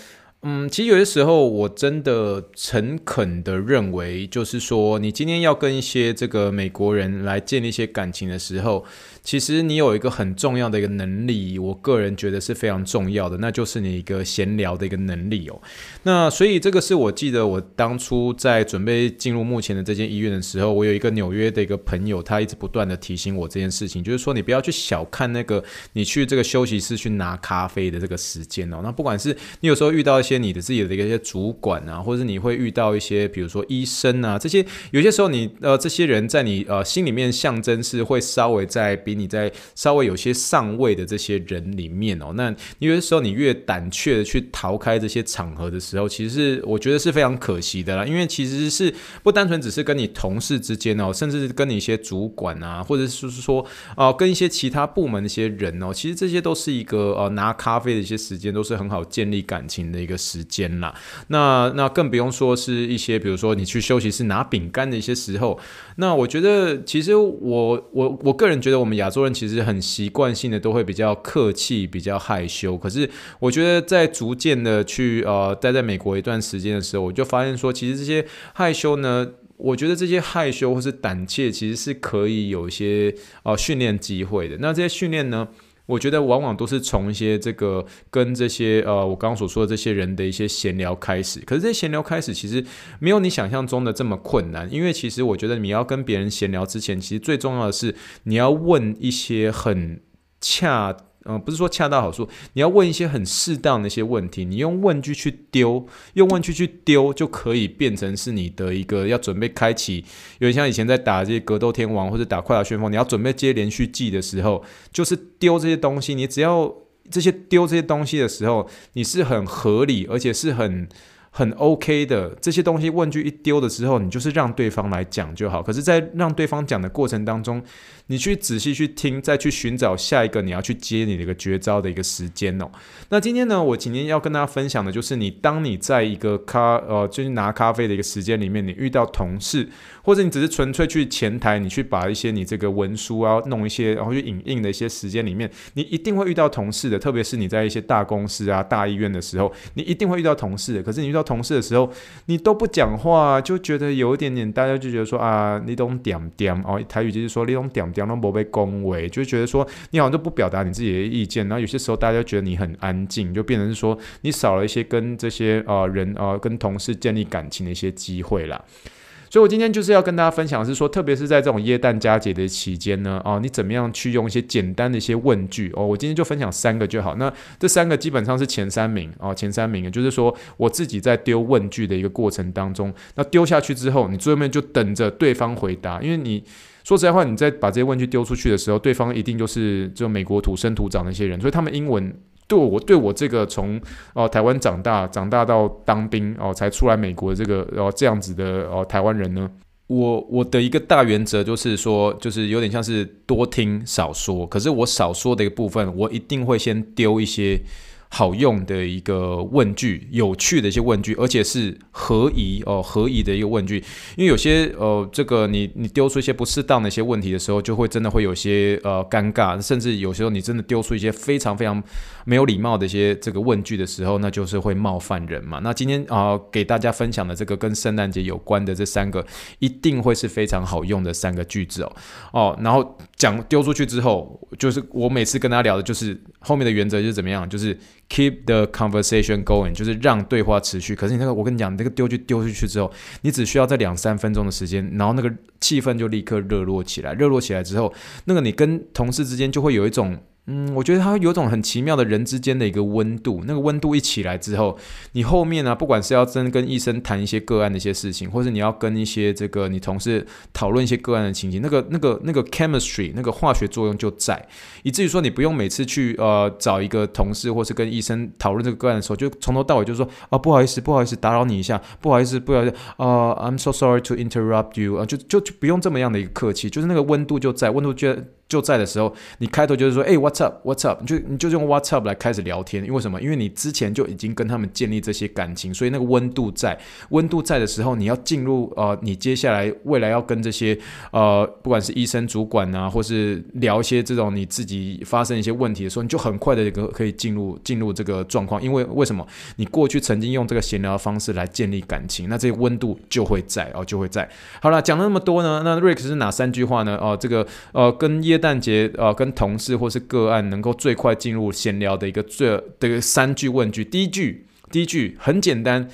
嗯，其实有些时候我真的诚恳的认为，就是说，你今天要跟一些这个美国人来建立一些感情的时候。其实你有一个很重要的一个能力，我个人觉得是非常重要的，那就是你一个闲聊的一个能力哦。那所以这个是我记得我当初在准备进入目前的这间医院的时候，我有一个纽约的一个朋友，他一直不断的提醒我这件事情，就是说你不要去小看那个你去这个休息室去拿咖啡的这个时间哦。那不管是你有时候遇到一些你的自己的一些主管啊，或者是你会遇到一些比如说医生啊这些，有些时候你呃这些人在你呃心里面象征是会稍微在比。你在稍微有些上位的这些人里面哦，那有的时候你越胆怯的去逃开这些场合的时候，其实是我觉得是非常可惜的啦。因为其实是不单纯只是跟你同事之间哦，甚至是跟你一些主管啊，或者是说哦，跟一些其他部门的一些人哦，其实这些都是一个呃拿咖啡的一些时间，都是很好建立感情的一个时间啦。那那更不用说是一些比如说你去休息室拿饼干的一些时候，那我觉得其实我我我个人觉得我们亚亚洲人其实很习惯性的都会比较客气，比较害羞。可是我觉得在逐渐的去呃待在美国一段时间的时候，我就发现说，其实这些害羞呢，我觉得这些害羞或是胆怯，其实是可以有一些呃训练机会的。那这些训练呢，我觉得往往都是从一些这个跟这些呃我刚刚所说的这些人的一些闲聊开始。可是这些闲聊开始其实没有你想象中的这么困难，因为其实我觉得你要跟别人闲聊之前，其实最重要的是你要问一些很恰。嗯，不是说恰到好处，你要问一些很适当的一些问题，你用问句去丢，用问句去丢就可以变成是你的一个要准备开启，有点像以前在打这些格斗天王或者打快打旋风，你要准备接连续技的时候，就是丢这些东西，你只要这些丢这些东西的时候，你是很合理，而且是很。很 OK 的这些东西，问句一丢的时候，你就是让对方来讲就好。可是，在让对方讲的过程当中，你去仔细去听，再去寻找下一个你要去接你的一个绝招的一个时间哦。那今天呢，我今天要跟大家分享的就是，你当你在一个咖呃，就是拿咖啡的一个时间里面，你遇到同事，或者你只是纯粹去前台，你去把一些你这个文书啊弄一些，然后去影印的一些时间里面，你一定会遇到同事的。特别是你在一些大公司啊、大医院的时候，你一定会遇到同事的。可是你遇到同事的时候，你都不讲话，就觉得有一点点，大家就觉得说啊，你懂点点哦，台语就是说你懂点点都不被恭维，就觉得说你好像都不表达你自己的意见，然后有些时候大家觉得你很安静，就变成是说你少了一些跟这些呃人呃跟同事建立感情的一些机会啦。所以我今天就是要跟大家分享的是说，特别是在这种耶诞佳节的期间呢，哦，你怎么样去用一些简单的一些问句哦？我今天就分享三个就好。那这三个基本上是前三名哦，前三名，也就是说我自己在丢问句的一个过程当中，那丢下去之后，你最后面就等着对方回答，因为你说实在话，你在把这些问句丢出去的时候，对方一定就是就美国土生土长的一些人，所以他们英文。对我对我这个从哦、台湾长大长大到当兵哦、才出来美国的这个哦、这样子的哦、台湾人呢，我我的一个大原则就是说，就是有点像是多听少说，可是我少说的一个部分，我一定会先丢一些。好用的一个问句，有趣的一些问句，而且是合宜哦，合宜的一个问句。因为有些呃，这个你你丢出一些不适当的一些问题的时候，就会真的会有些呃尴尬，甚至有时候你真的丢出一些非常非常没有礼貌的一些这个问句的时候，那就是会冒犯人嘛。那今天啊、给大家分享的这个跟圣诞节有关的这三个，一定会是非常好用的三个句子哦哦。然后讲丢出去之后，就是我每次跟大家聊的，就是后面的原则就是怎么样，就是 Keep the conversation going，就是让对话持续。可是你那个，我跟你讲，那个丢去丢出去之后，你只需要在两三分钟的时间，然后那个气氛就立刻热络起来。热络起来之后，那个你跟同事之间就会有一种。嗯，我觉得它有种很奇妙的人之间的一个温度，那个温度一起来之后，你后面呢、不管是要真跟医生谈一些个案的一些事情，或是你要跟一些这个你同事讨论一些个案的情形，那个那个那个 chemistry 那个化学作用就在，以至于说你不用每次去呃找一个同事或是跟医生讨论这个个案的时候，就从头到尾就说啊不好意思不好意思打扰你一下，不好意思不好意思啊、I'm so sorry to interrupt you 啊就就就不用这么样的一个客气，就是那个温度就在，温度就。就在的时候，你开头就是说，哎、，What's up？What's up？你就你就用 What's up 来开始聊天，因为什么？因为你之前就已经跟他们建立这些感情，所以那个温度在，温度在的时候，你要进入呃，你接下来未来要跟这些呃，不管是医生主管啊，或是聊一些这种你自己发生一些问题的时候，你就很快的一个可以进入进入这个状况，因为为什么？你过去曾经用这个闲聊的方式来建立感情，那这个温度就会在哦，就会在。好了，讲了那么多呢，那 Rex 是哪三句话呢？哦、这个呃，跟耶诞节呃，跟同事或是个案能够最快进入闲聊的一个最的一个三句问句。第一句，第一句很简单，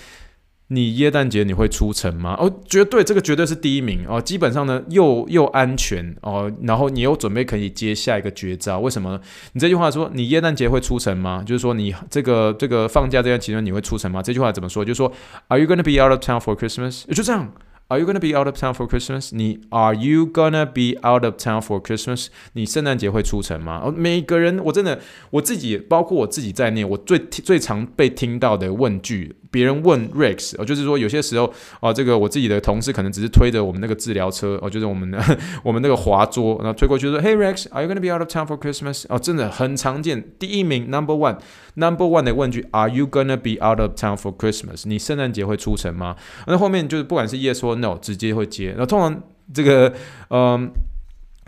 你耶诞节你会出城吗？哦，绝对，这个绝对是第一名哦。基本上呢，又又安全哦，然后你又准备可以接下一个绝招。为什么呢？你这句话说你耶诞节会出城吗？就是说你这个这个放假这段期间你会出城吗？这句话怎么说？就是说，Are you gonna be out of town for Christmas？就这样。Are you gonna be out of town for Christmas？你 Are you gonna be out of town for Christmas？你圣诞节会出城吗？每个人我真的我自己，包括我自己在内，我最最常被听到的问句。别人问 Rex，哦，就是说有些时候，啊，这个我自己的同事可能只是推着我们那个治疗车，哦，就是我们的我们那个滑桌，然后推过去说，Hey Rex，Are you gonna be out of town for Christmas？哦，真的很常见，第一名 Number One，Number One 的问句，Are you gonna be out of town for Christmas？你圣诞节会出城吗？那后面就是不管是 Yes 或那我直接会接。那通常这个，嗯。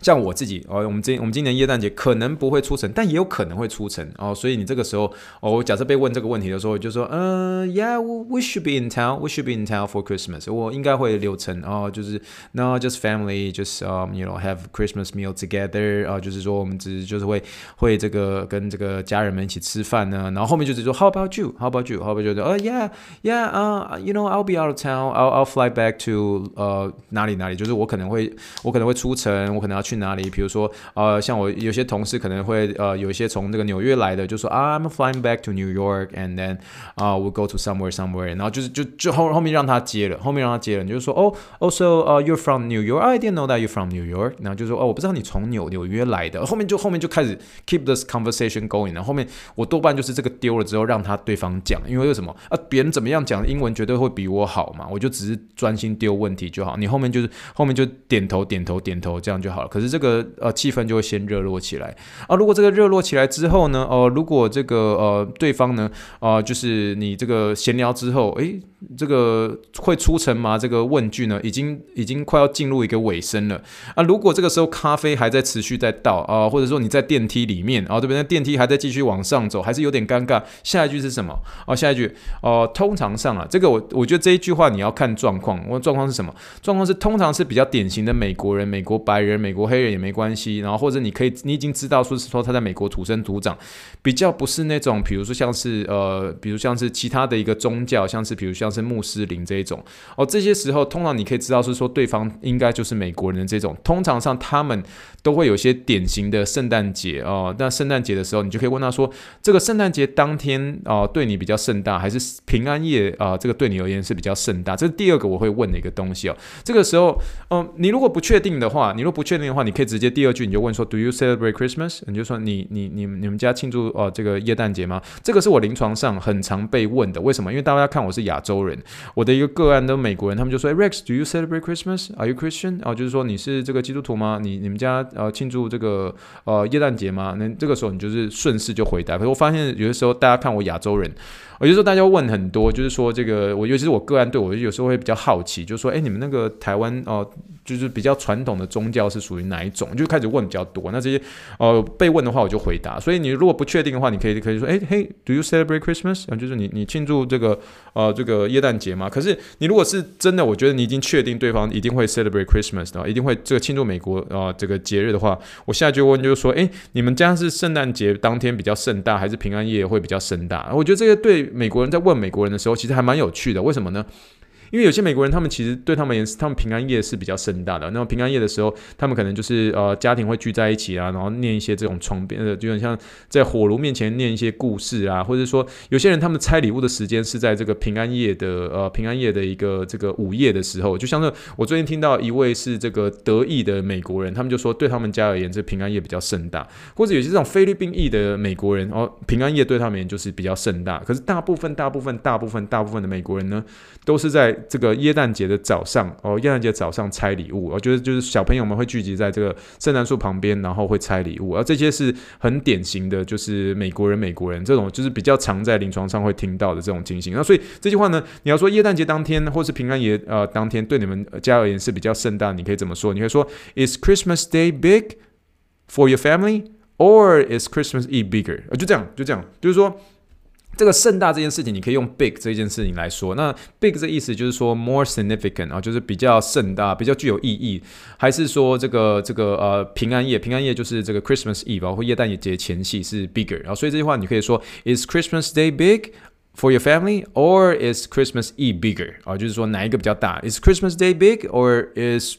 像我自己哦，我们今我们今年耶诞节可能不会出城，但也有可能会出城哦。所以你这个时候哦，我假设被问这个问题的时候，就说嗯，Yeah，we should be in town，we should be in town for Christmas。我应该会留城哦，就是 No，just family，just um you know have Christmas meal together 啊，就是说我们只就是会会这个跟这个家人们一起吃饭呢。然后后面就只说 How about you？How about you？How about you？哦，Yeah, Yeah, uh, you know I'll be out of town，I'll I'll fly back to 呃哪里哪里，就是我可能会我可能会出城，我可能要去。去哪里？比如说，呃，像我有些同事可能会，呃，有一些从那个纽约来的，就说，I'm flying back to New York and then 啊、uh,，we'll go to somewhere somewhere。然后就是就就后后面让他接了，后面让他接了，你就说哦，also 呃、，you're from New York。I didn't know that you're from New York。然后就说哦，我不知道你从纽纽约来的。后面就后面就开始 keep this conversation going。然后后面我多半就是这个丢了之后，让他对方讲，因为为什么啊？别人怎么样讲英文绝对会比我好嘛。我就只是专心丢问题就好，你后面就是后面就点头点头点头这样就好了。可是这个呃气氛就会先热络起来啊。如果这个热络起来之后呢，哦、呃，如果这个呃对方呢，啊、呃，就是你这个闲聊之后，诶，这个会出城吗？这个问句呢，已经已经快要进入一个尾声了啊。如果这个时候咖啡还在持续在倒啊，或者说你在电梯里面啊，这边的电梯还在继续往上走，还是有点尴尬。下一句是什么？哦，下一句哦、通常上啊，这个我我觉得这一句话你要看状况。我状况是什么？状况是通常是比较典型的美国人、美国白人、美国。黑人也没关系，然后或者你可以你已经知道说是说他在美国土生土长，比较不是那种比如说像是呃，比如像是其他的一个宗教，像是比如像是穆斯林这一种。哦，这些时候通常你可以知道是说对方应该就是美国人的这种，通常上他们都会有些典型的圣诞节哦，那圣诞节的时候你就可以问他说，这个圣诞节当天哦对你比较盛大，还是平安夜啊、这个对你而言是比较盛大？这是第二个我会问的一个东西哦，这个时候嗯、你如果不确定的话，你如果不确定的话，你可以直接第二句你就问说，Do you celebrate Christmas？你就说你你你你们家庆祝、呃、这个耶诞节吗？这个是我临床上很常被问的，为什么？因为大家看我是亚洲人，我的一个个案都美国人，他们就说，哎，Rex，Do you celebrate Christmas？Are you Christian？哦，就是说你是这个基督徒吗？你你们家呃庆祝这个呃耶诞节吗？那这个时候你就是顺势就回答。可是我发现有的时候大家看我亚洲人。我就说大家问很多，就是说这个我尤其是我个案对我有时候会比较好奇，就是说，哎，你们那个台湾哦、就是比较传统的宗教是属于哪一种？就开始问比较多。那这些呃被问的话，我就回答。所以你如果不确定的话，你可以可以说，哎嘿，Do you celebrate Christmas？啊，就是你你庆祝这个呃这个耶诞节吗？可是你如果是真的，我觉得你已经确定对方一定会 celebrate Christmas 的，一定会这个庆祝美国啊、呃、这个节日的话，我现在就问就是说，哎，你们家是圣诞节当天比较盛大，还是平安夜会比较盛大？我觉得这个对。美国人在问美国人的时候，其实还蛮有趣的。为什么呢？因为有些美国人，他们其实对他们也是，他们平安夜是比较盛大的。那么平安夜的时候，他们可能就是呃家庭会聚在一起啊，然后念一些这种床边的，就很像在火炉面前念一些故事啊，或者说有些人他们拆礼物的时间是在这个平安夜的呃平安夜的一个这个午夜的时候。就像是我最近听到一位是这个德裔的美国人，他们就说对他们家而言，这平安夜比较盛大。或者有些这种菲律宾裔的美国人，哦，平安夜对他们而言就是比较盛大。可是大部分大部分大部分大部分的美国人呢，都是在这个耶诞节的早上哦，耶诞节早上拆礼物，我觉得就是小朋友们会聚集在这个圣诞树旁边，然后会拆礼物，而这些是很典型的，就是美国人美国人这种就是比较常在临床上会听到的这种情形。那所以这句话呢，你要说耶诞节当天或是平安夜呃当天对你们家而言是比较盛大，你可以怎么说？你可以说 Is Christmas Day big for your family, or is Christmas Eve bigger？就这样，就这样，就是说。这个盛大这件事情，你可以用 big 这件事情来说。那 big 这意思就是说 more significant 啊，就是比较盛大、比较具有意义，还是说这个这个呃平安夜？平安夜就是这个 Christmas Eve 啊，或耶诞节前夕是 bigger。然后所以这句话你可以说 Is Christmas Day big for your family, or is Christmas Eve bigger？啊，就是说哪一个比较大？Is Christmas Day big, or is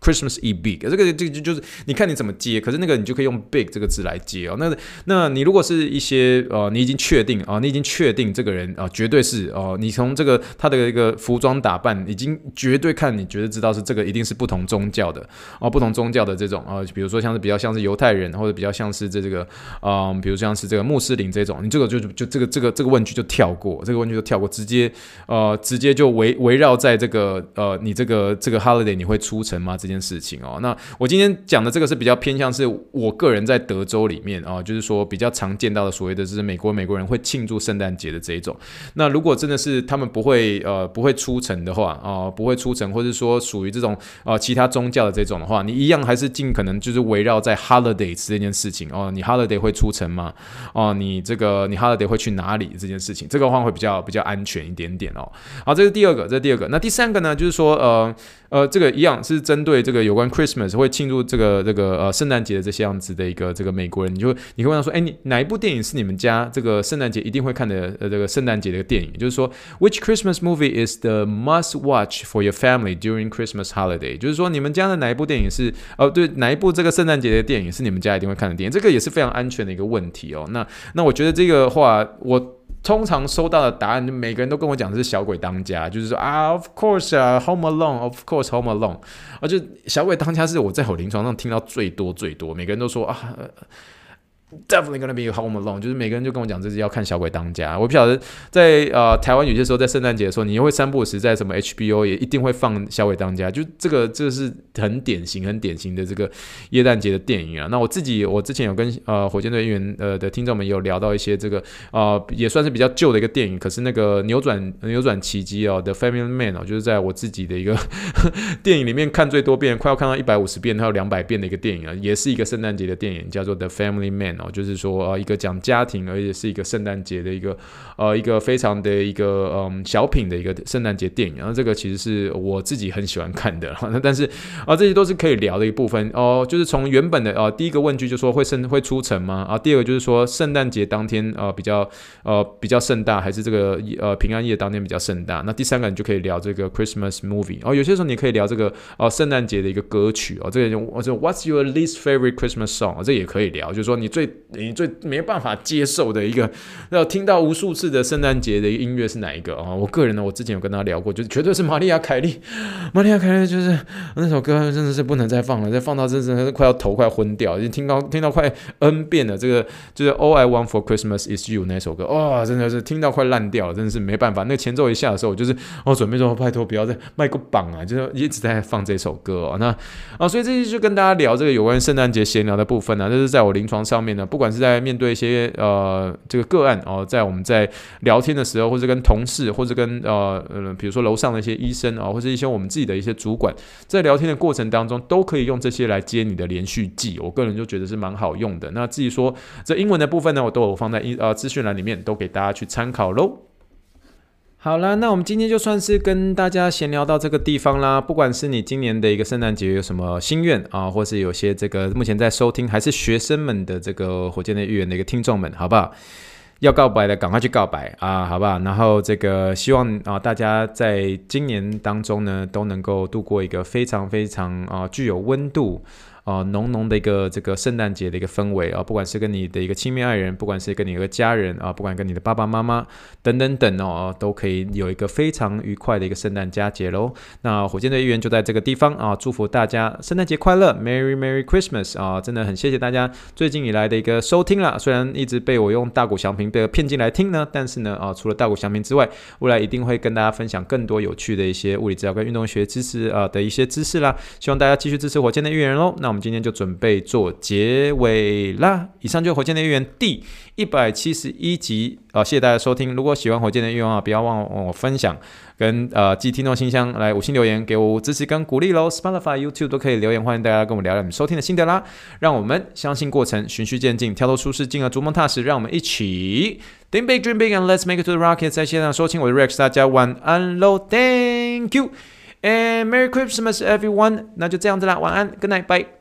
Christmas e big，这个这个就就是你看你怎么接，可是那个你就可以用 big 这个字来接哦。那那你如果是一些呃，你已经确定啊、你已经确定这个人啊、绝对是哦、呃，你从这个他的一个服装打扮，已经绝对看你绝对知道是这个一定是不同宗教的哦、不同宗教的这种、呃，比如说像是比较像是犹太人，或者比较像是这这个嗯、比如像是这个穆斯林这种，你这个就就这个这个这个问句就跳过，这个问句就跳过，直接呃直接就围围绕在这个呃你这个这个 holiday 你会出城吗？这件事情哦，那我今天讲的这个是比较偏向是我个人在德州里面啊，就是说比较常见到的所谓的就是美国美国人会庆祝圣诞节的这一种。那如果真的是他们不会呃不会出城的话啊，不会出城，或者说属于这种啊其他宗教的这种的话，你一样还是尽可能就是围绕在 holidays 这件事情哦，你 holiday 会出城吗？哦，你这个你 holiday 会去哪里这件事情，这个话会比较比较安全一点点哦。好，这是第二个，这是第二个。那第三个呢，就是说呃。呃，这个一样是针对这个有关 Christmas 会庆祝这个这个呃圣诞节的这些样子的一个这个美国人，你就你会问他说，哎，你哪一部电影是你们家这个圣诞节一定会看的呃这个圣诞节的电影？就是说，Which Christmas movie is the must watch for your family during Christmas holiday？就是说，你们家的哪一部电影是哦对，哪一部这个圣诞节的电影是你们家一定会看的电影？这个也是非常安全的一个问题哦。那那我觉得这个话我。通常收到的答案，每个人都跟我讲的是小鬼当家，就是说啊，Of course 啊，Home Alone，Of course Home Alone，而且小鬼当家是我在我临床上听到最多最多，每个人都说啊。Definitely gonna be home alone，就是每个人就跟我讲，这是要看小鬼当家。我不晓得在呃台湾有些时候在圣诞节的时候，你又会三不五时在什么 HBO 也一定会放小鬼当家，就这个这个是很典型很典型的这个耶诞节的电影啊。那我自己我之前有跟呃火箭队员呃的听众们有聊到一些这个呃也算是比较旧的一个电影，可是那个扭转扭转奇迹哦，The Family Man 哦，就是在我自己的一个 电影里面看最多遍，快要看到一百五十遍，还有两百遍的一个电影啊，也是一个圣诞节的电影，叫做 The Family Man。哦，就是说呃一个讲家庭，而且是一个圣诞节的一个呃一个非常的一个嗯小品的一个圣诞节电影。然后这个其实是我自己很喜欢看的，但是啊这些都是可以聊的一部分哦。就是从原本的呃第一个问句就说会圣会出城吗？啊，第二个就是说圣诞节当天呃比较呃比较盛大，还是这个呃平安夜当天比较盛大？那第三个你就可以聊这个 Christmas movie 哦。有些时候你可以聊这个哦圣诞节的一个歌曲哦，这个就我说 What's your least favorite Christmas song？这也可以聊，就是说你最你最没办法接受的一个 要听到无数次的圣诞节的音乐是哪一个啊？我个人呢，我之前有跟他聊过，就是绝对是玛丽亚凯莉，玛丽亚凯莉就是那首歌真的是不能再放了，再放到真的是快要头快昏掉，已经听到听到快 N 遍了。这个就是 All I Want for Christmas is You 那首歌，哇、真的是听到快烂掉了，真的是没办法。那前奏一下的时候，我就是我准备说拜托不要再卖个榜啊，就是一直在放这首歌哦。那啊，所以这期就跟大家聊这个有关圣诞节闲聊的部分呢、啊，这是在我临床上面那，不管是在面对一些呃这个个案哦，在我们在聊天的时候，或者跟同事，或者跟呃呃比如说楼上的一些医生啊，或者一些我们自己的一些主管，在聊天的过程当中，都可以用这些来接你的连续记。我个人就觉得是蛮好用的。那至于说这英文的部分呢，我都有放在一呃资讯栏里面，都给大家去参考喽。好了，那我们今天就算是跟大家闲聊到这个地方啦。不管是你今年的一个圣诞节有什么心愿啊，或是有些这个目前在收听还是学生们的这个火箭的预言的一个听众们，好不好？要告白的赶快去告白啊，好不好？然后这个希望啊大家在今年当中呢都能够度过一个非常非常啊具有温度。啊，浓浓的一个这个圣诞节的一个氛围啊，不管是跟你的一个亲密爱人，不管是跟你一个家人啊，不管跟你的爸爸妈妈等等等哦，都可以有一个非常愉快的一个圣诞佳节喽。那火箭队预言就在这个地方啊，祝福大家圣诞节快乐，Merry Merry Christmas 啊！真的很谢谢大家最近以来的一个收听了，虽然一直被我用大鼓祥平的骗进来听呢，但是呢啊，除了大鼓祥平之外，未来一定会跟大家分享更多有趣的一些物理治疗跟运动学知识啊的一些知识啦。希望大家继续支持火箭的预言喽。那我们。我们今天就准备做结尾啦！以上就是火箭的预言第一百七十一集啊，谢谢大家收听。如果喜欢火箭的预言啊，不要忘了我分享跟呃寄听众信箱来五星留言给我支持跟鼓励喽。Spotify、YouTube 都可以留言，欢迎大家跟我们聊聊你们收听的心得啦。让我们相信过程，循序渐进，跳脱舒适，进而逐梦踏实。让我们一起 Think big, dream big, and let's make it to the rocket。在线上收听我的 Rex，大家晚安喽，Thank you and Merry Christmas everyone。那就这样子啦，晚安，Good night，bye。